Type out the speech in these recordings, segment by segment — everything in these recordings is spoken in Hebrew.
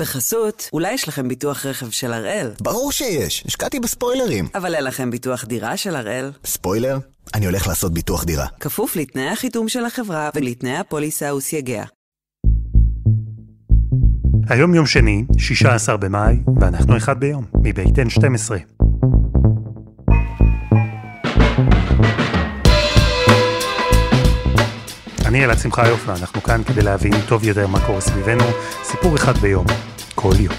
בחסות, אולי יש לכם ביטוח רכב של הראל. ברור שיש, השקעתי בספוילרים. אבל אין לכם ביטוח דירה של הראל. ספוילר? אני הולך לעשות ביטוח דירה. כפוף לתנאי החיתום של החברה ולתנאי הפוליסה וסייגיה. היום יום שני, 16 במאי, ואנחנו אחד ביום, מבית N12. אני אלעד שמחה יופי, אנחנו כאן כדי להבין טוב יותר מה קורה סביבנו, סיפור אחד ביום, כל יום.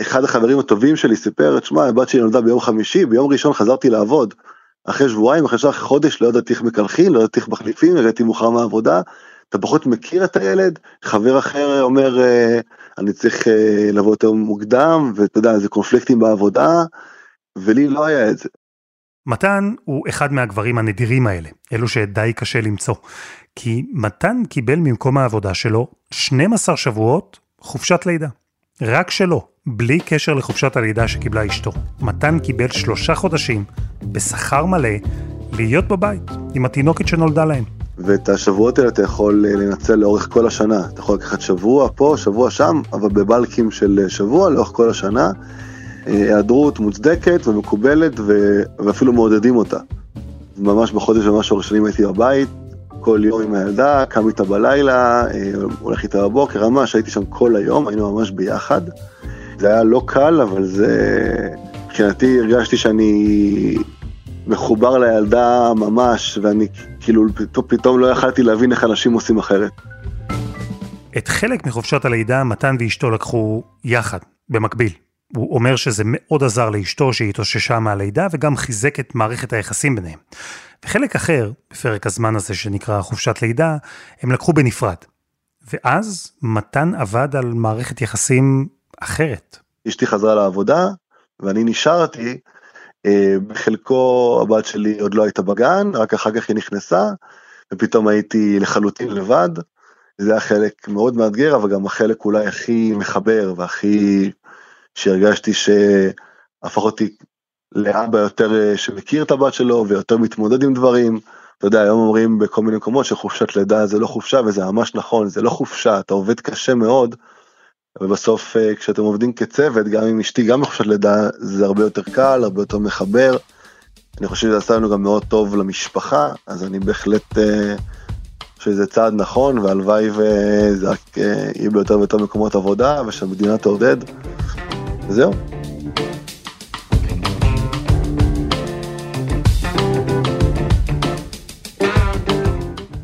אחד החברים הטובים שלי סיפר, תשמע, הבת שלי נולדה ביום חמישי, ביום ראשון חזרתי לעבוד. אחרי שבועיים, אחרי שעה חודש, לא ידעתי איך מקלחים, לא ידעתי איך מחליפים, הגעתי מאוחר מהעבודה. אתה פחות מכיר את הילד, חבר אחר אומר, אה, אני צריך אה, לבוא יותר מוקדם, ואתה יודע, זה קונפליקטים בעבודה, ולי לא היה את זה. מתן הוא אחד מהגברים הנדירים האלה, אלו שדי קשה למצוא. כי מתן קיבל ממקום העבודה שלו 12 שבועות חופשת לידה. רק שלו, בלי קשר לחופשת הלידה שקיבלה אשתו. מתן קיבל שלושה חודשים, בשכר מלא, להיות בבית, עם התינוקת שנולדה להם. ואת השבועות האלה אתה יכול אה, לנצל לאורך כל השנה. אתה יכול לקחת שבוע פה, שבוע שם, אבל בבלקים של אה, שבוע לאורך כל השנה. אה, היעדרות מוצדקת ומקובלת ו... ואפילו מעודדים אותה. ממש בחודש ומשהו הראשונים הייתי בבית, כל יום עם הילדה, קם איתה בלילה, הולך איתה בבוקר, ממש הייתי שם כל היום, היינו ממש ביחד. זה היה לא קל, אבל זה... מבחינתי הרגשתי שאני מחובר לילדה ממש, ואני כאילו פתאום, פתאום לא יכלתי להבין איך אנשים עושים אחרת. את חלק מחופשת הלידה מתן ואשתו לקחו יחד, במקביל. הוא אומר שזה מאוד עזר לאשתו שהיא התאוששה מהלידה וגם חיזק את מערכת היחסים ביניהם. וחלק אחר, בפרק הזמן הזה שנקרא חופשת לידה, הם לקחו בנפרד. ואז מתן עבד על מערכת יחסים אחרת. אשתי חזרה לעבודה ואני נשארתי, אה, בחלקו הבת שלי עוד לא הייתה בגן, רק אחר כך היא נכנסה, ופתאום הייתי לחלוטין לבד. זה היה חלק מאוד מאתגר, אבל גם החלק אולי הכי מחבר והכי שהרגשתי שהפך אותי לאבא יותר אה, שמכיר את הבת שלו ויותר מתמודד עם דברים. אתה יודע, היום אומרים בכל מיני מקומות שחופשת לידה זה לא חופשה, וזה ממש נכון, זה לא חופשה, אתה עובד קשה מאוד, ובסוף אה, כשאתם עובדים כצוות, גם עם אשתי, גם בחופשת לידה, זה הרבה יותר קל, הרבה יותר מחבר. אני חושב שזה עשה לנו גם מאוד טוב למשפחה, אז אני בהחלט אה, חושב שזה צעד נכון, והלוואי וזה רק יהיה ביותר ויותר מקומות עבודה, ושהמדינה תעודד. וזהו.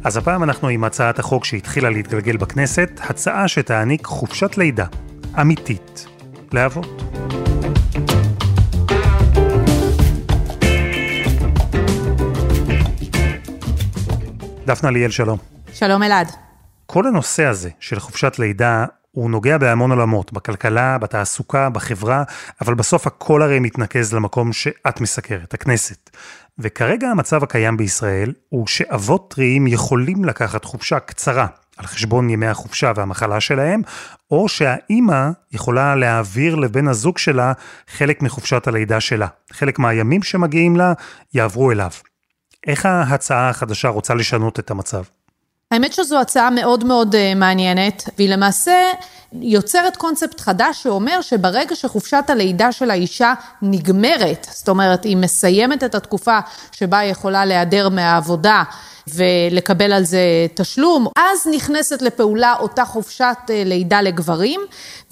אז הפעם אנחנו עם הצעת החוק שהתחילה להתגלגל בכנסת, הצעה שתעניק חופשת לידה אמיתית לאבות. דפנה ליאל, שלום. שלום אלעד. כל הנושא הזה של חופשת לידה הוא נוגע בהמון עולמות, בכלכלה, בתעסוקה, בחברה, אבל בסוף הכל הרי מתנקז למקום שאת מסקרת, הכנסת. וכרגע המצב הקיים בישראל הוא שאבות טריים יכולים לקחת חופשה קצרה על חשבון ימי החופשה והמחלה שלהם, או שהאימא יכולה להעביר לבן הזוג שלה חלק מחופשת הלידה שלה. חלק מהימים שמגיעים לה יעברו אליו. איך ההצעה החדשה רוצה לשנות את המצב? האמת שזו הצעה מאוד מאוד uh, מעניינת, והיא למעשה יוצרת קונספט חדש שאומר שברגע שחופשת הלידה של האישה נגמרת, זאת אומרת, היא מסיימת את התקופה שבה היא יכולה להיעדר מהעבודה ולקבל על זה תשלום, אז נכנסת לפעולה אותה חופשת אה, לידה לגברים,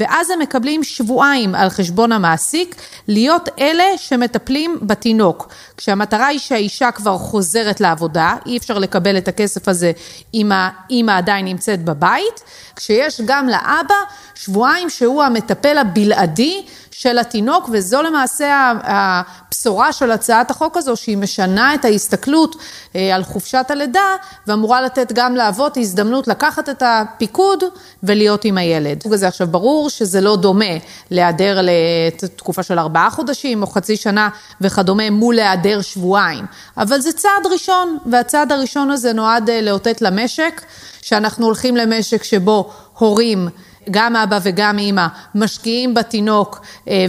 ואז הם מקבלים שבועיים על חשבון המעסיק להיות אלה שמטפלים בתינוק. כשהמטרה היא שהאישה כבר חוזרת לעבודה, אי אפשר לקבל את הכסף הזה אם האימא עדיין נמצאת בבית, כשיש גם לאבא שבועיים שהוא המטפל הבלעדי של התינוק, וזו למעשה הבשורה של הצעת החוק הזו, שהיא משנה את ההסתכלות אה, על חופשת הלידה, ואמורה לתת גם לאבות הזדמנות לקחת את הפיקוד ולהיות עם הילד. זה עכשיו ברור שזה לא דומה להיעדר לתקופה של ארבעה חודשים או חצי שנה וכדומה מול להיעדר שבועיים, אבל זה צעד ראשון, והצעד הראשון הזה נועד אה, לאותת למשק, שאנחנו הולכים למשק שבו הורים גם אבא וגם אימא משקיעים בתינוק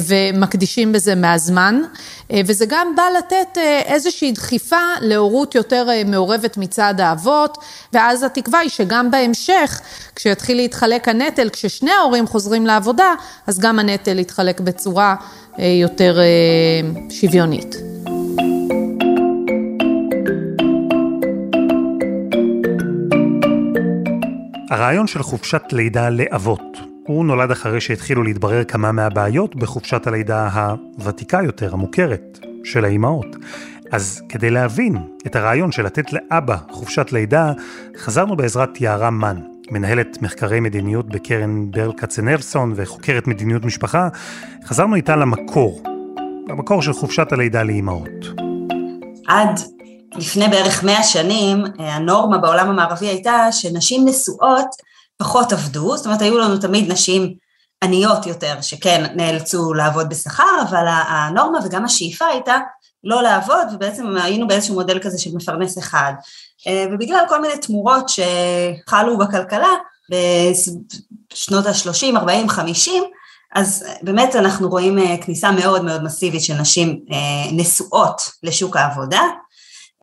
ומקדישים בזה מהזמן, וזה גם בא לתת איזושהי דחיפה להורות יותר מעורבת מצד האבות, ואז התקווה היא שגם בהמשך, כשיתחיל להתחלק הנטל, כששני ההורים חוזרים לעבודה, אז גם הנטל יתחלק בצורה יותר שוויונית. הרעיון של חופשת לידה לאבות, הוא נולד אחרי שהתחילו להתברר כמה מהבעיות בחופשת הלידה הוותיקה יותר, המוכרת, של האימהות. אז כדי להבין את הרעיון של לתת לאבא חופשת לידה, חזרנו בעזרת יערה מן, מנהלת מחקרי מדיניות בקרן ברל כצנלסון וחוקרת מדיניות משפחה, חזרנו איתה למקור, למקור של חופשת הלידה לאימהות. עד לפני בערך מאה שנים, הנורמה בעולם המערבי הייתה שנשים נשואות פחות עבדו, זאת אומרת היו לנו תמיד נשים עניות יותר, שכן נאלצו לעבוד בשכר, אבל הנורמה וגם השאיפה הייתה לא לעבוד, ובעצם היינו באיזשהו מודל כזה של מפרנס אחד. ובגלל כל מיני תמורות שחלו בכלכלה, בשנות ה-30, 40, 50, אז באמת אנחנו רואים כניסה מאוד מאוד מסיבית של נשים נשואות לשוק העבודה,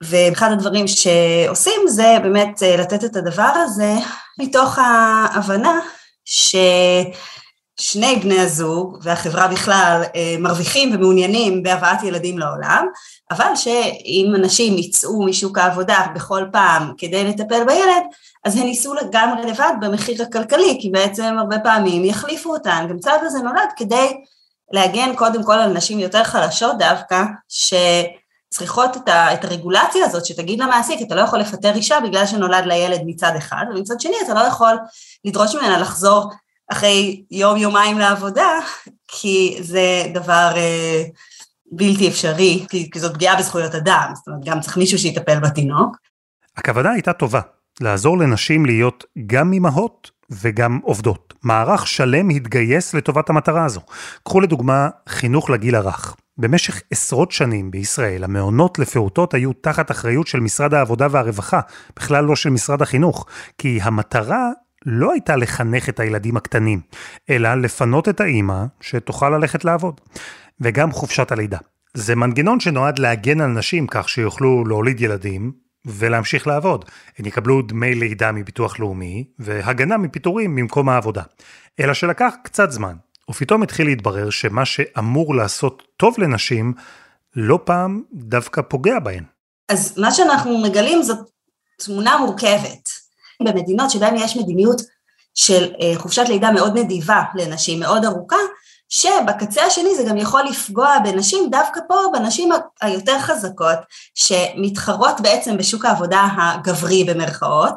ואחד הדברים שעושים זה באמת לתת את הדבר הזה מתוך ההבנה ששני בני הזוג והחברה בכלל מרוויחים ומעוניינים בהבאת ילדים לעולם, אבל שאם אנשים יצאו משוק העבודה בכל פעם כדי לטפל בילד, אז הן ייסעו לגמרי לבד במחיר הכלכלי, כי בעצם הרבה פעמים יחליפו אותן, גם צעד הזה נולד כדי להגן קודם כל על נשים יותר חלשות דווקא, ש... צריכות את, ה, את הרגולציה הזאת שתגיד למעסיק, אתה לא יכול לפטר אישה בגלל שנולד לילד מצד אחד, ומצד שני אתה לא יכול לדרוש ממנה לחזור אחרי יום-יומיים לעבודה, כי זה דבר אה, בלתי אפשרי, כי, כי זאת פגיעה בזכויות אדם, זאת אומרת גם צריך מישהו שיטפל בתינוק. הכוונה הייתה טובה, לעזור לנשים להיות גם אימהות וגם עובדות. מערך שלם התגייס לטובת המטרה הזו. קחו לדוגמה חינוך לגיל הרך. במשך עשרות שנים בישראל, המעונות לפעוטות היו תחת אחריות של משרד העבודה והרווחה, בכלל לא של משרד החינוך, כי המטרה לא הייתה לחנך את הילדים הקטנים, אלא לפנות את האימא שתוכל ללכת לעבוד. וגם חופשת הלידה. זה מנגנון שנועד להגן על נשים כך שיוכלו להוליד ילדים ולהמשיך לעבוד. הן יקבלו דמי לידה מביטוח לאומי והגנה מפיטורים ממקום העבודה. אלא שלקח קצת זמן, ופתאום התחיל להתברר שמה שאמור לעשות טוב לנשים, לא פעם דווקא פוגע בהן. אז מה שאנחנו מגלים זאת תמונה מורכבת. במדינות שבהן יש מדיניות של חופשת לידה מאוד נדיבה לנשים, מאוד ארוכה, שבקצה השני זה גם יכול לפגוע בנשים, דווקא פה בנשים היותר חזקות, שמתחרות בעצם בשוק העבודה הגברי במרכאות,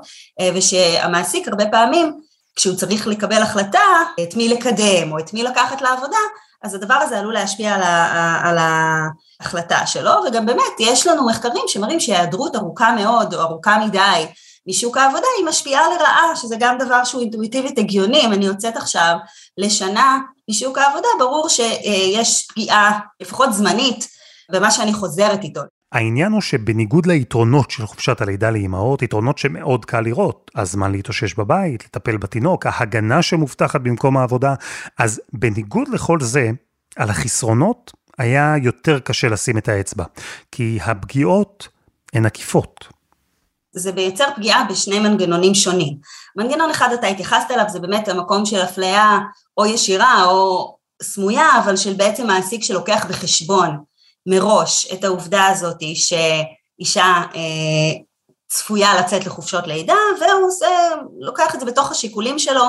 ושהמעסיק הרבה פעמים כשהוא צריך לקבל החלטה את מי לקדם או את מי לקחת לעבודה, אז הדבר הזה עלול להשפיע על, ה, על ההחלטה שלו, וגם באמת יש לנו מחקרים שמראים שהיעדרות ארוכה מאוד או ארוכה מדי משוק העבודה היא משפיעה לרעה, שזה גם דבר שהוא אינטואיטיבית הגיוני, אם אני יוצאת עכשיו לשנה משוק העבודה, ברור שיש פגיעה, לפחות זמנית, במה שאני חוזרת איתו. העניין הוא שבניגוד ליתרונות של חופשת הלידה לאימהות, יתרונות שמאוד קל לראות, הזמן להתאושש בבית, לטפל בתינוק, ההגנה שמובטחת במקום העבודה, אז בניגוד לכל זה, על החסרונות היה יותר קשה לשים את האצבע, כי הפגיעות הן עקיפות. זה מייצר פגיעה בשני מנגנונים שונים. מנגנון אחד אתה התייחסת אליו, זה באמת המקום של אפליה או ישירה או סמויה, אבל של בעצם מעסיק שלוקח בחשבון מראש את העובדה הזאת שאישה אה, צפויה לצאת לחופשות לידה, והוא עושה, לוקח את זה בתוך השיקולים שלו,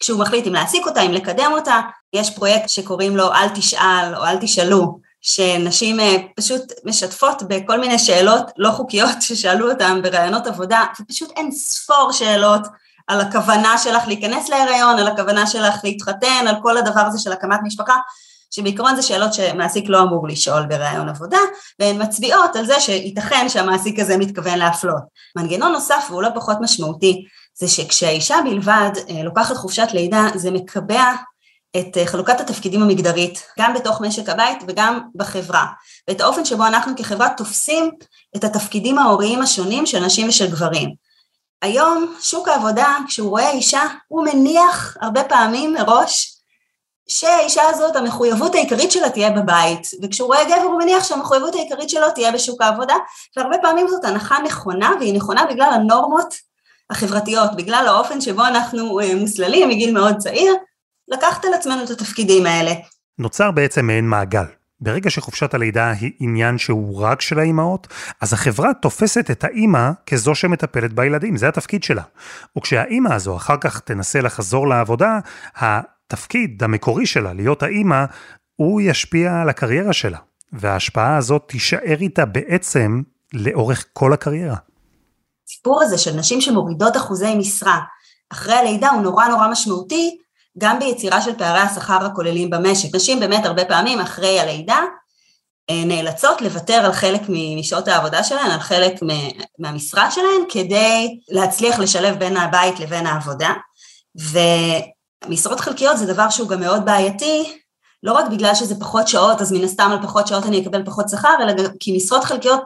כשהוא מחליט אם להעסיק אותה, אם לקדם אותה. יש פרויקט שקוראים לו אל תשאל או אל תשאלו, שנשים אה, פשוט משתפות בכל מיני שאלות לא חוקיות ששאלו אותן בראיונות עבודה, ופשוט אין ספור שאלות על הכוונה שלך להיכנס להיריון, על הכוונה שלך להתחתן, על כל הדבר הזה של הקמת משפחה, שבעיקרון זה שאלות שמעסיק לא אמור לשאול בראיון עבודה, והן מצביעות על זה שייתכן שהמעסיק הזה מתכוון להפלות. מנגנון נוסף והוא לא פחות משמעותי, זה שכשהאישה בלבד אה, לוקחת חופשת לידה, זה מקבע את אה, חלוקת התפקידים המגדרית, גם בתוך משק הבית וגם בחברה, ואת האופן שבו אנחנו כחברה תופסים את התפקידים ההוריים השונים של נשים ושל גברים. היום שוק העבודה, כשהוא רואה אישה, הוא מניח הרבה פעמים מראש שהאישה הזאת, המחויבות העיקרית שלה תהיה בבית, וכשהוא רואה גבר הוא מניח שהמחויבות העיקרית שלו תהיה בשוק העבודה, והרבה פעמים זאת הנחה נכונה, והיא נכונה בגלל הנורמות החברתיות, בגלל האופן שבו אנחנו אה, מוסללים מגיל מאוד צעיר, לקחת על עצמנו את התפקידים האלה. נוצר בעצם מעין מעגל. ברגע שחופשת הלידה היא עניין שהוא רק של האימהות, אז החברה תופסת את האימא כזו שמטפלת בילדים, זה התפקיד שלה. וכשהאימא הזו אחר כך תנסה לחזור לעבודה, התפקיד המקורי שלה, להיות האימא, הוא ישפיע על הקריירה שלה. וההשפעה הזאת תישאר איתה בעצם לאורך כל הקריירה. הסיפור הזה של נשים שמורידות אחוזי משרה אחרי הלידה הוא נורא נורא משמעותי, גם ביצירה של פערי השכר הכוללים במשק. נשים באמת הרבה פעמים אחרי הלידה אה, נאלצות לוותר על חלק משעות העבודה שלהן, על חלק מהמשרה שלהן, כדי להצליח לשלב בין הבית לבין העבודה. ומשרות חלקיות זה דבר שהוא גם מאוד בעייתי, לא רק בגלל שזה פחות שעות, אז מן הסתם על פחות שעות אני אקבל פחות שכר, אלא כי משרות חלקיות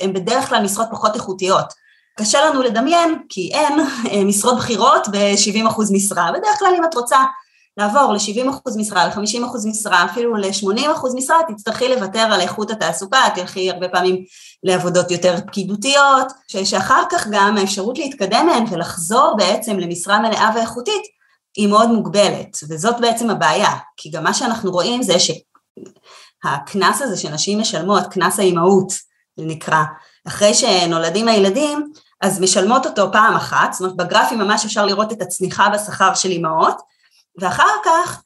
הן בדרך כלל משרות פחות איכותיות. קשה לנו לדמיין, כי אין אה, משרות בכירות ב-70% משרה. בדרך כלל אם את רוצה לעבור ל-70% משרה, ל-50% משרה, אפילו ל-80% משרה, תצטרכי לוותר על איכות התעסוקה, תלכי הרבה פעמים לעבודות יותר פקידותיות, שאחר כך גם האפשרות להתקדם מהן ולחזור בעצם למשרה מלאה ואיכותית, היא מאוד מוגבלת, וזאת בעצם הבעיה, כי גם מה שאנחנו רואים זה שהקנס הזה שנשים משלמות, קנס האימהות, נקרא, אחרי שנולדים הילדים, אז משלמות אותו פעם אחת, זאת אומרת בגרפים ממש אפשר לראות את הצניחה בשכר של אימהות, ואחר כך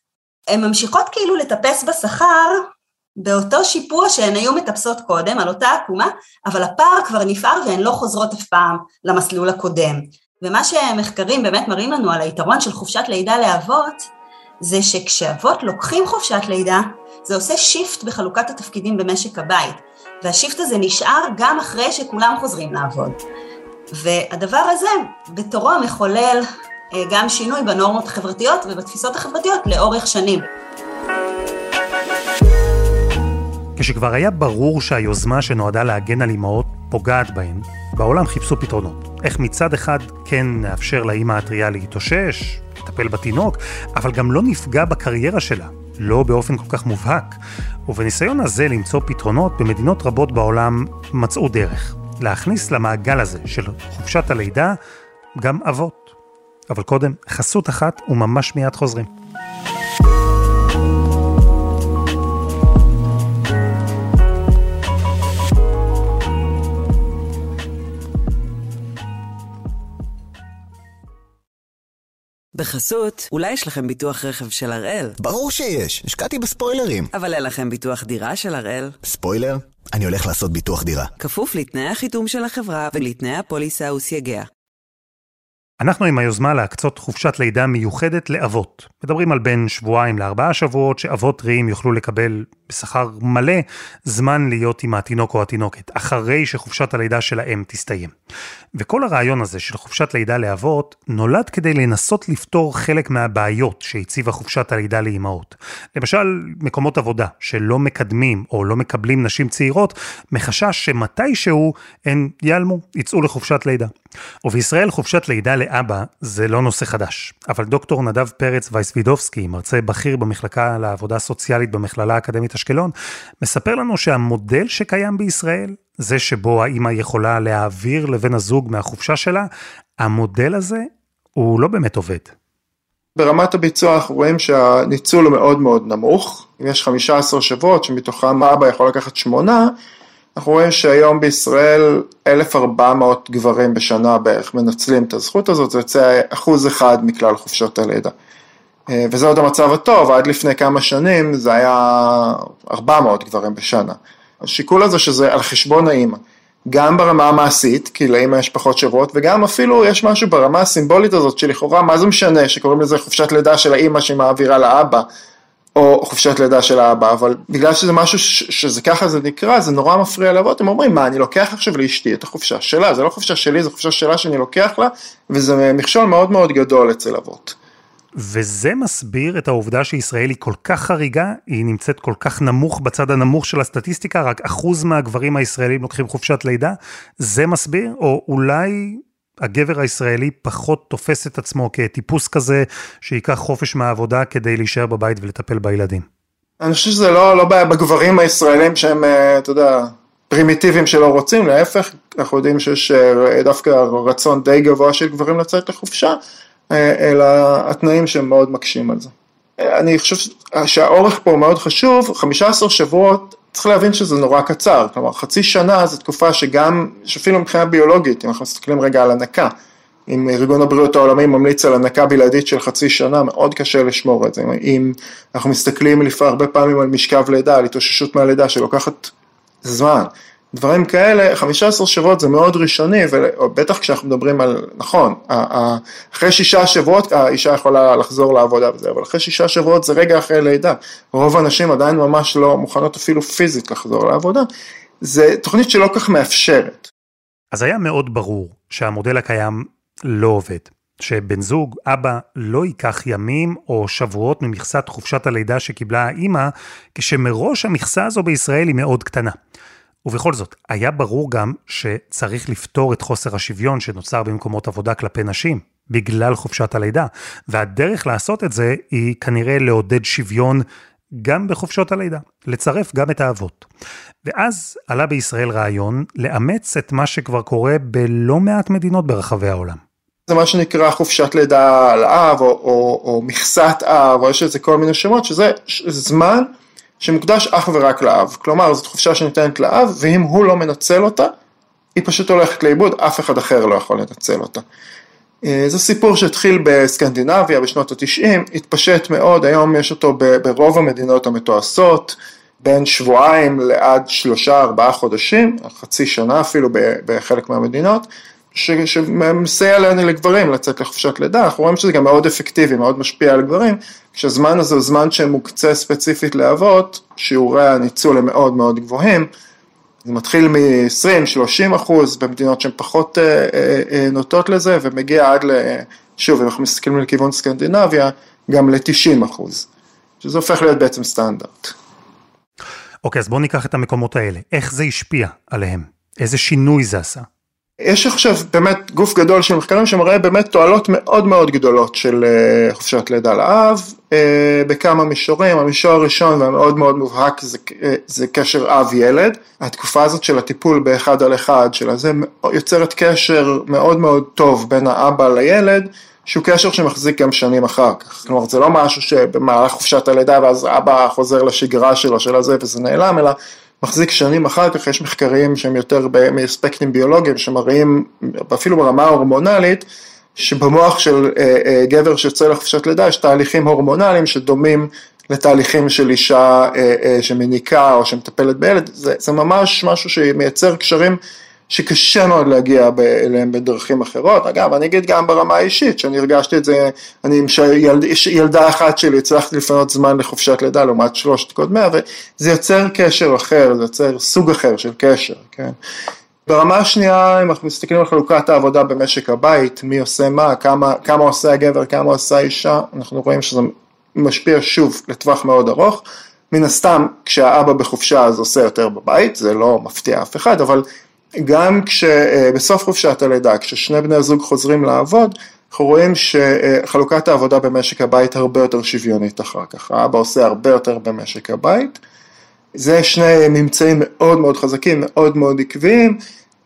הן ממשיכות כאילו לטפס בשכר באותו שיפוע שהן היו מטפסות קודם, על אותה עקומה, אבל הפער כבר נפער והן לא חוזרות אף פעם למסלול הקודם. ומה שמחקרים באמת מראים לנו על היתרון של חופשת לידה לאבות, זה שכשאבות לוקחים חופשת לידה, זה עושה שיפט בחלוקת התפקידים במשק הבית, והשיפט הזה נשאר גם אחרי שכולם חוזרים לעבוד. והדבר הזה בתורו מחולל אה, גם שינוי בנורמות החברתיות ובתפיסות החברתיות לאורך שנים. כשכבר היה ברור שהיוזמה שנועדה להגן על אימהות פוגעת בהן, בעולם חיפשו פתרונות. איך מצד אחד כן נאפשר לאימא הטריה להתאושש, לטפל בתינוק, אבל גם לא נפגע בקריירה שלה, לא באופן כל כך מובהק. ובניסיון הזה למצוא פתרונות, במדינות רבות בעולם מצאו דרך. להכניס למעגל הזה של חופשת הלידה גם אבות. אבל קודם, חסות אחת וממש מיד חוזרים. בחסות, אולי יש לכם ביטוח רכב של הראל? ברור שיש, השקעתי בספוילרים. אבל אין לכם ביטוח דירה של הראל? ספוילר? אני הולך לעשות ביטוח דירה. כפוף לתנאי החיתום של החברה ולתנאי הפוליסה וסייגיה. אנחנו עם היוזמה להקצות חופשת לידה מיוחדת לאבות. מדברים על בין שבועיים לארבעה שבועות שאבות טריים יוכלו לקבל בשכר מלא זמן להיות עם התינוק או התינוקת, אחרי שחופשת הלידה של האם תסתיים. וכל הרעיון הזה של חופשת לידה לאבות נולד כדי לנסות לפתור חלק מהבעיות שהציבה חופשת הלידה לאימהות. למשל, מקומות עבודה שלא מקדמים או לא מקבלים נשים צעירות, מחשש שמתישהו הן ייעלמו, יצאו לחופשת לידה. ובישראל חופשת לידה לאבא זה לא נושא חדש, אבל דוקטור נדב פרץ וייסבידובסקי, מרצה בכיר במחלקה לעבודה סוציאלית במכללה האקדמית אשקלון, מספר לנו שהמודל שקיים בישראל, זה שבו האימא יכולה להעביר לבן הזוג מהחופשה שלה, המודל הזה הוא לא באמת עובד. ברמת הביצוע אנחנו רואים שהניצול הוא מאוד מאוד נמוך, אם יש 15 שבועות שמתוכם אבא יכול לקחת שמונה, אנחנו רואים שהיום בישראל 1,400 גברים בשנה בערך מנצלים את הזכות הזאת, זה יוצא אחוז אחד מכלל חופשות הלידה. אה, וזה עוד המצב הטוב, עד לפני כמה שנים זה היה 400 גברים בשנה. השיקול הזה שזה על חשבון האימא, גם ברמה המעשית, כי לאימא יש פחות שבועות, וגם אפילו יש משהו ברמה הסימבולית הזאת שלכאורה מה זה משנה שקוראים לזה חופשת לידה של האימא שהיא מעבירה לאבא, או חופשת לידה של האבא, אבל בגלל שזה משהו ש- שזה ככה זה נקרא, זה נורא מפריע לאבות, הם אומרים מה אני לוקח עכשיו לאשתי את החופשה שלה, זה לא חופשה שלי, זה חופשה שלה שאני לוקח לה, וזה מכשול מאוד מאוד גדול אצל אבות. וזה מסביר את העובדה שישראל היא כל כך חריגה, היא נמצאת כל כך נמוך בצד הנמוך של הסטטיסטיקה, רק אחוז מהגברים הישראלים לוקחים חופשת לידה, זה מסביר? או אולי הגבר הישראלי פחות תופס את עצמו כטיפוס כזה שייקח חופש מהעבודה כדי להישאר בבית ולטפל בילדים. אני חושב שזה לא, לא בעיה בגברים הישראלים שהם, אה, אתה יודע, פרימיטיביים שלא רוצים, להפך, אנחנו יודעים שיש אה, דווקא רצון די גבוה של גברים לצאת לחופשה, אלא התנאים שהם מאוד מקשים על זה. אני חושב שהאורך פה מאוד חשוב, 15 שבועות, צריך להבין שזה נורא קצר, כלומר חצי שנה זו תקופה שגם, שאפילו מבחינה ביולוגית, אם אנחנו מסתכלים רגע על הנקה, אם ארגון הבריאות העולמי ממליץ על הנקה בלעדית של חצי שנה, מאוד קשה לשמור את זה. אם אנחנו מסתכלים לפעמים הרבה פעמים על משכב לידה, על התאוששות מהלידה שלוקחת זמן. דברים כאלה, 15 שבועות זה מאוד ראשוני, ובטח כשאנחנו מדברים על, נכון, אחרי שישה שבועות האישה יכולה לחזור לעבודה וזה, אבל אחרי שישה שבועות זה רגע אחרי לידה. רוב הנשים עדיין ממש לא מוכנות אפילו פיזית לחזור לעבודה. זה תוכנית שלא כך מאפשרת. אז היה מאוד ברור שהמודל הקיים לא עובד. שבן זוג, אבא, לא ייקח ימים או שבועות ממכסת חופשת הלידה שקיבלה האימא, כשמראש המכסה הזו בישראל היא מאוד קטנה. ובכל זאת, היה ברור גם שצריך לפתור את חוסר השוויון שנוצר במקומות עבודה כלפי נשים, בגלל חופשת הלידה, והדרך לעשות את זה היא כנראה לעודד שוויון גם בחופשות הלידה, לצרף גם את האבות. ואז עלה בישראל רעיון לאמץ את מה שכבר קורה בלא מעט מדינות ברחבי העולם. זה מה שנקרא חופשת לידה על אב, או, או, או מכסת אב, או יש לזה כל מיני שמות, שזה זמן שמוקדש אך ורק לאב. כלומר, זאת חופשה שניתנת לאב, ואם הוא לא מנצל אותה, היא פשוט הולכת לאיבוד, אף אחד אחר לא יכול לנצל אותה. אה, זה סיפור שהתחיל בסקנדינביה בשנות התשעים, התפשט מאוד, היום יש אותו ברוב המדינות המתועשות, בין שבועיים לעד שלושה ארבעה חודשים, חצי שנה אפילו בחלק מהמדינות, שמסייע לנו לגברים לצאת לחופשת לידה, אנחנו רואים שזה גם מאוד אפקטיבי, מאוד משפיע על גברים, כשהזמן הזה הוא זמן שמוקצה ספציפית לאבות, שיעורי הניצול הם מאוד מאוד גבוהים, זה מתחיל מ-20-30 אחוז במדינות שהן פחות אה, אה, אה, נוטות לזה, ומגיע עד ל... שוב, אם אנחנו מסתכלים לכיוון סקנדינביה, גם ל-90 אחוז, שזה הופך להיות בעצם סטנדרט. אוקיי, אז בואו ניקח את המקומות האלה. איך זה השפיע עליהם? איזה שינוי זה עשה? יש עכשיו באמת גוף גדול של מחקרים שמראה באמת תועלות מאוד מאוד גדולות של אה, חופשת לידה לאב אה, בכמה מישורים, המישור הראשון והמאוד מאוד מובהק זה, אה, זה קשר אב-ילד, התקופה הזאת של הטיפול באחד על אחד שלה זה יוצרת קשר מאוד מאוד טוב בין האבא לילד שהוא קשר שמחזיק גם שנים אחר כך, כלומר זה לא משהו שבמהלך חופשת הלידה ואז אבא חוזר לשגרה שלו של הזה וזה נעלם אלא מחזיק שנים אחר כך, יש מחקרים שהם יותר מאספקטים ביולוגיים שמראים אפילו ברמה ההורמונלית שבמוח של אה, אה, גבר שיוצא לחופשת לידה יש תהליכים הורמונליים שדומים לתהליכים של אישה אה, שמניקה או שמטפלת בילד, זה, זה ממש משהו שמייצר קשרים שקשה מאוד להגיע אליהם בדרכים אחרות. אגב, אני אגיד גם ברמה האישית, שאני הרגשתי את זה, אני עם שילד, ילדה אחת שלי הצלחתי לפנות זמן לחופשת לידה לעומת שלושת קודמיה, וזה יוצר קשר אחר, זה יוצר סוג אחר של קשר, כן. ברמה השנייה, אם אנחנו מסתכלים על חלוקת העבודה במשק הבית, מי עושה מה, כמה, כמה עושה הגבר, כמה עושה האישה, אנחנו רואים שזה משפיע שוב לטווח מאוד ארוך. מן הסתם, כשהאבא בחופשה אז עושה יותר בבית, זה לא מפתיע אף אחד, אבל גם כשבסוף חופשת הלידה, כששני בני הזוג חוזרים לעבוד, אנחנו רואים שחלוקת העבודה במשק הבית הרבה יותר שוויונית אחר כך, האבא עושה הרבה יותר במשק הבית, זה שני ממצאים מאוד מאוד חזקים, מאוד מאוד עקביים.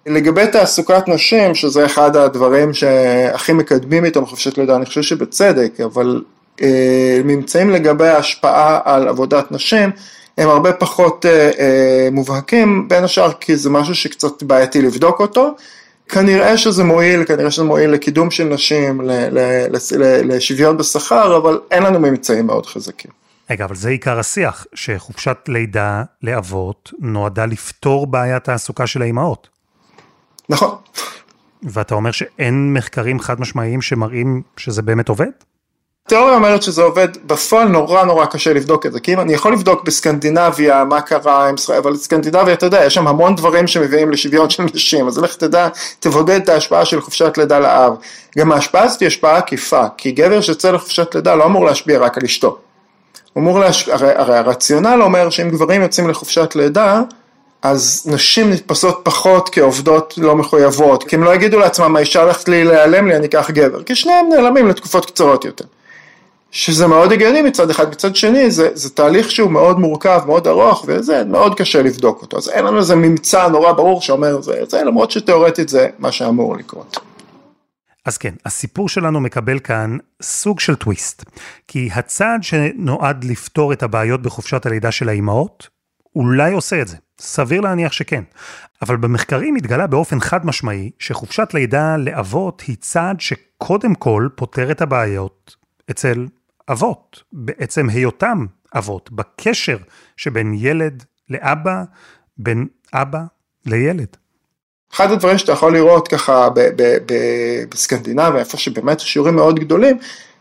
לגבי תעסוקת נשים, שזה אחד הדברים שהכי מקדמים איתם חופשת לידה, אני חושב שבצדק, אבל אה, ממצאים לגבי ההשפעה על עבודת נשים, הם הרבה פחות אה, אה, מובהקים, בין השאר כי זה משהו שקצת בעייתי לבדוק אותו. כנראה שזה מועיל, כנראה שזה מועיל לקידום של נשים, לשוויון בשכר, אבל אין לנו ממצאים מאוד חזקים. רגע, אבל זה עיקר השיח, שחופשת לידה לאבות נועדה לפתור בעיית תעסוקה של האימהות. נכון. ואתה אומר שאין מחקרים חד משמעיים שמראים שזה באמת עובד? התיאוריה אומרת שזה עובד, בפועל נורא נורא קשה לבדוק את זה, כי אם אני יכול לבדוק בסקנדינביה מה קרה עם ישראל, אבל סקנדינביה אתה יודע, יש שם המון דברים שמביאים לשוויון של נשים, אז לך תדע, תבודד את ההשפעה של חופשת לידה לאב. גם ההשפעה הזאת היא השפעה עקיפה, כי גבר שיוצא לחופשת לידה לא אמור להשפיע רק על אשתו. אמור להשפיע, הרי, הרי הרציונל אומר שאם גברים יוצאים לחופשת לידה, אז נשים נתפסות פחות כעובדות לא מחויבות, כי הם לא יגידו לעצמם, האישה הולכת להיעלם לי, אני אקח גבר, כי שניהם נעלמים לתקופות קצרות יותר. שזה מאוד הגיוני מצד אחד, מצד שני זה, זה תהליך שהוא מאוד מורכב, מאוד ארוך, וזה מאוד קשה לבדוק אותו, אז אין לנו איזה ממצא נורא ברור שאומר זה, זה למרות שתאורטית זה מה שאמור לקרות. אז כן, הסיפור שלנו מקבל כאן סוג של טוויסט. כי הצעד שנועד לפתור את הבעיות בחופשת הלידה של האימהות, אולי עושה את זה. סביר להניח שכן. אבל במחקרים התגלה באופן חד משמעי שחופשת לידה לאבות היא צעד שקודם כל פותר את הבעיות אצל אבות, בעצם היותם אבות, בקשר שבין ילד לאבא, בין אבא לילד. אחד הדברים שאתה יכול לראות ככה בסקנדינביה, איפה שבאמת השיעורים מאוד גדולים,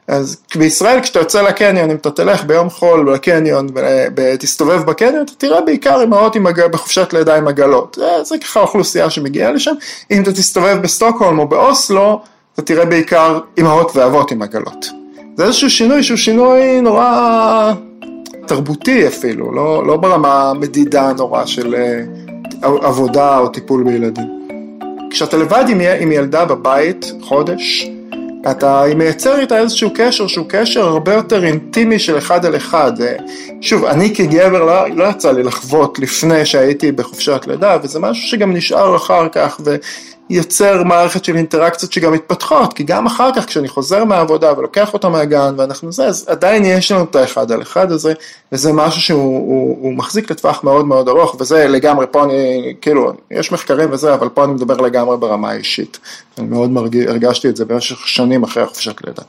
אז בישראל כשאתה יוצא לקניון, אם אתה תלך ביום חול לקניון ותסתובב בקניון, אתה תראה בעיקר אמהות בחופשת לידה עם עגלות. זה, זה ככה אוכלוסייה שמגיעה לשם. אם אתה תסתובב בסטוקהולם או באוסלו, אתה תראה בעיקר אמהות ואבות עם עגלות. זה איזשהו שינוי שהוא שינוי נורא תרבותי אפילו, לא, לא ברמה מדידה נורא של אה, עבודה או טיפול בילדים. כשאתה לבד עם, עם ילדה בבית חודש, אתה מייצר איתה איזשהו קשר שהוא קשר הרבה יותר אינטימי של אחד על אחד. שוב, אני כגבר לא, לא יצא לי לחוות לפני שהייתי בחופשת לידה, וזה משהו שגם נשאר אחר כך, יוצר מערכת של אינטראקציות שגם מתפתחות, כי גם אחר כך כשאני חוזר מהעבודה ולוקח אותה מהגן ואנחנו זה, אז עדיין יש לנו את האחד על אחד הזה, וזה משהו שהוא הוא, הוא מחזיק לטווח מאוד מאוד ארוך, וזה לגמרי, פה אני, כאילו, יש מחקרים וזה, אבל פה אני מדבר לגמרי ברמה האישית. אני מאוד מרגיש, הרגשתי את זה במשך שנים אחרי החופשת לידה.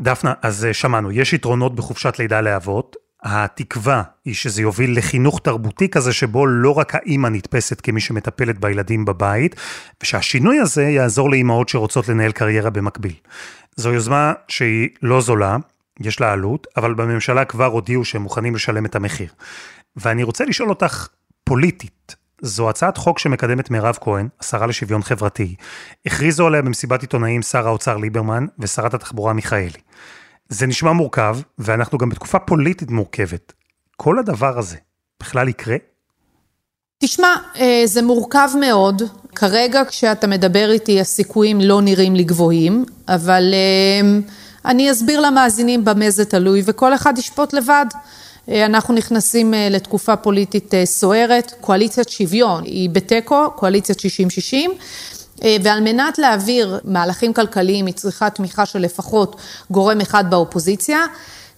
דפנה, אז אה, שמענו, יש יתרונות בחופשת לידה לאבות, התקווה היא שזה יוביל לחינוך תרבותי כזה שבו לא רק האימא נתפסת כמי שמטפלת בילדים בבית, ושהשינוי הזה יעזור לאימהות שרוצות לנהל קריירה במקביל. זו יוזמה שהיא לא זולה, יש לה עלות, אבל בממשלה כבר הודיעו שהם מוכנים לשלם את המחיר. ואני רוצה לשאול אותך, פוליטית, זו הצעת חוק שמקדמת מירב כהן, השרה לשוויון חברתי. הכריזו עליה במסיבת עיתונאים שר האוצר ליברמן ושרת התחבורה מיכאלי. זה נשמע מורכב, ואנחנו גם בתקופה פוליטית מורכבת. כל הדבר הזה בכלל יקרה? תשמע, אה, זה מורכב מאוד. כרגע כשאתה מדבר איתי הסיכויים לא נראים לי גבוהים, אבל אה, אני אסביר למאזינים במה זה תלוי וכל אחד ישפוט לבד. אה, אנחנו נכנסים לתקופה פוליטית סוערת, קואליציית שוויון היא בתיקו, קואליציית 60-60. אה, ועל מנת להעביר מהלכים כלכליים היא צריכה תמיכה של לפחות גורם אחד באופוזיציה.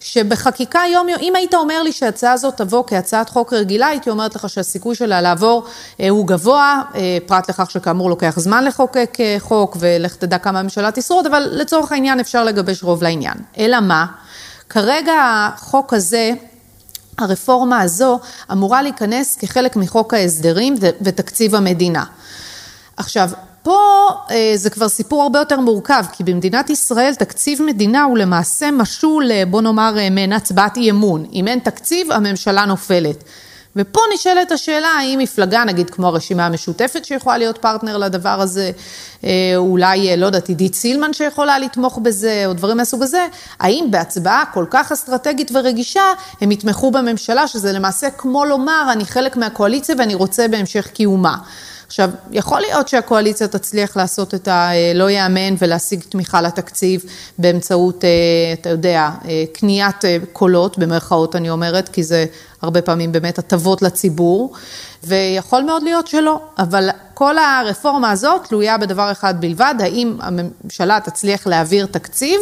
שבחקיקה יום יום, אם היית אומר לי שההצעה הזאת תבוא כהצעת חוק רגילה, הייתי אומרת לך שהסיכוי שלה לעבור אה, הוא גבוה, אה, פרט לכך שכאמור לוקח זמן לחוקק חוק, ולך תדע כמה הממשלה תשרוד, אבל לצורך העניין אפשר לגבש רוב לעניין. אלא מה? כרגע החוק הזה, הרפורמה הזו, אמורה להיכנס כחלק מחוק ההסדרים ותקציב המדינה. עכשיו, פה אה, זה כבר סיפור הרבה יותר מורכב, כי במדינת ישראל תקציב מדינה הוא למעשה משול, בוא נאמר, אה, מעין הצבעת אי אמון. אם אין תקציב, הממשלה נופלת. ופה נשאלת השאלה האם מפלגה, נגיד כמו הרשימה המשותפת שיכולה להיות פרטנר לדבר הזה, אה, אולי, לא יודעת, עידית סילמן שיכולה לתמוך בזה, או דברים מהסוג הזה, האם בהצבעה כל כך אסטרטגית ורגישה, הם יתמכו בממשלה, שזה למעשה כמו לומר, אני חלק מהקואליציה ואני רוצה בהמשך קיומה. עכשיו, יכול להיות שהקואליציה תצליח לעשות את הלא ייאמן ולהשיג תמיכה לתקציב באמצעות, אה, אתה יודע, אה, קניית אה, קולות, במרכאות אני אומרת, כי זה הרבה פעמים באמת הטבות לציבור, ויכול מאוד להיות שלא, אבל כל הרפורמה הזאת תלויה בדבר אחד בלבד, האם הממשלה תצליח להעביר תקציב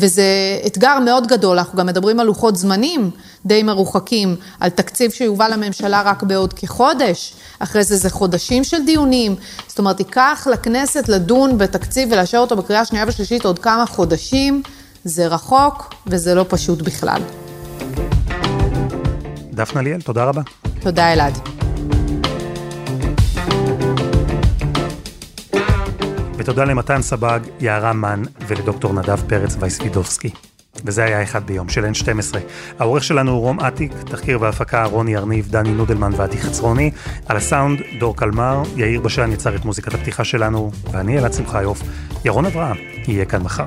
וזה אתגר מאוד גדול, אנחנו גם מדברים על לוחות זמנים די מרוחקים, על תקציב שיובא לממשלה רק בעוד כחודש, אחרי זה זה חודשים של דיונים, זאת אומרת, ייקח לכנסת לדון בתקציב ולאשר אותו בקריאה שנייה ושלישית עוד כמה חודשים, זה רחוק וזה לא פשוט בכלל. דפנה ליאל, תודה רבה. תודה אלעד. ותודה למתן סבג, יערה מן ולדוקטור נדב פרץ וייספידובסקי. וזה היה אחד ביום של N12. העורך שלנו הוא רום אטיק, תחקיר והפקה רוני ארניב, דני נודלמן ועדי חצרוני, על הסאונד דור קלמר, יאיר בשן יצר את מוזיקת הפתיחה שלנו, ואני אלעד שמחיוף. ירון אברהם יהיה כאן מחר.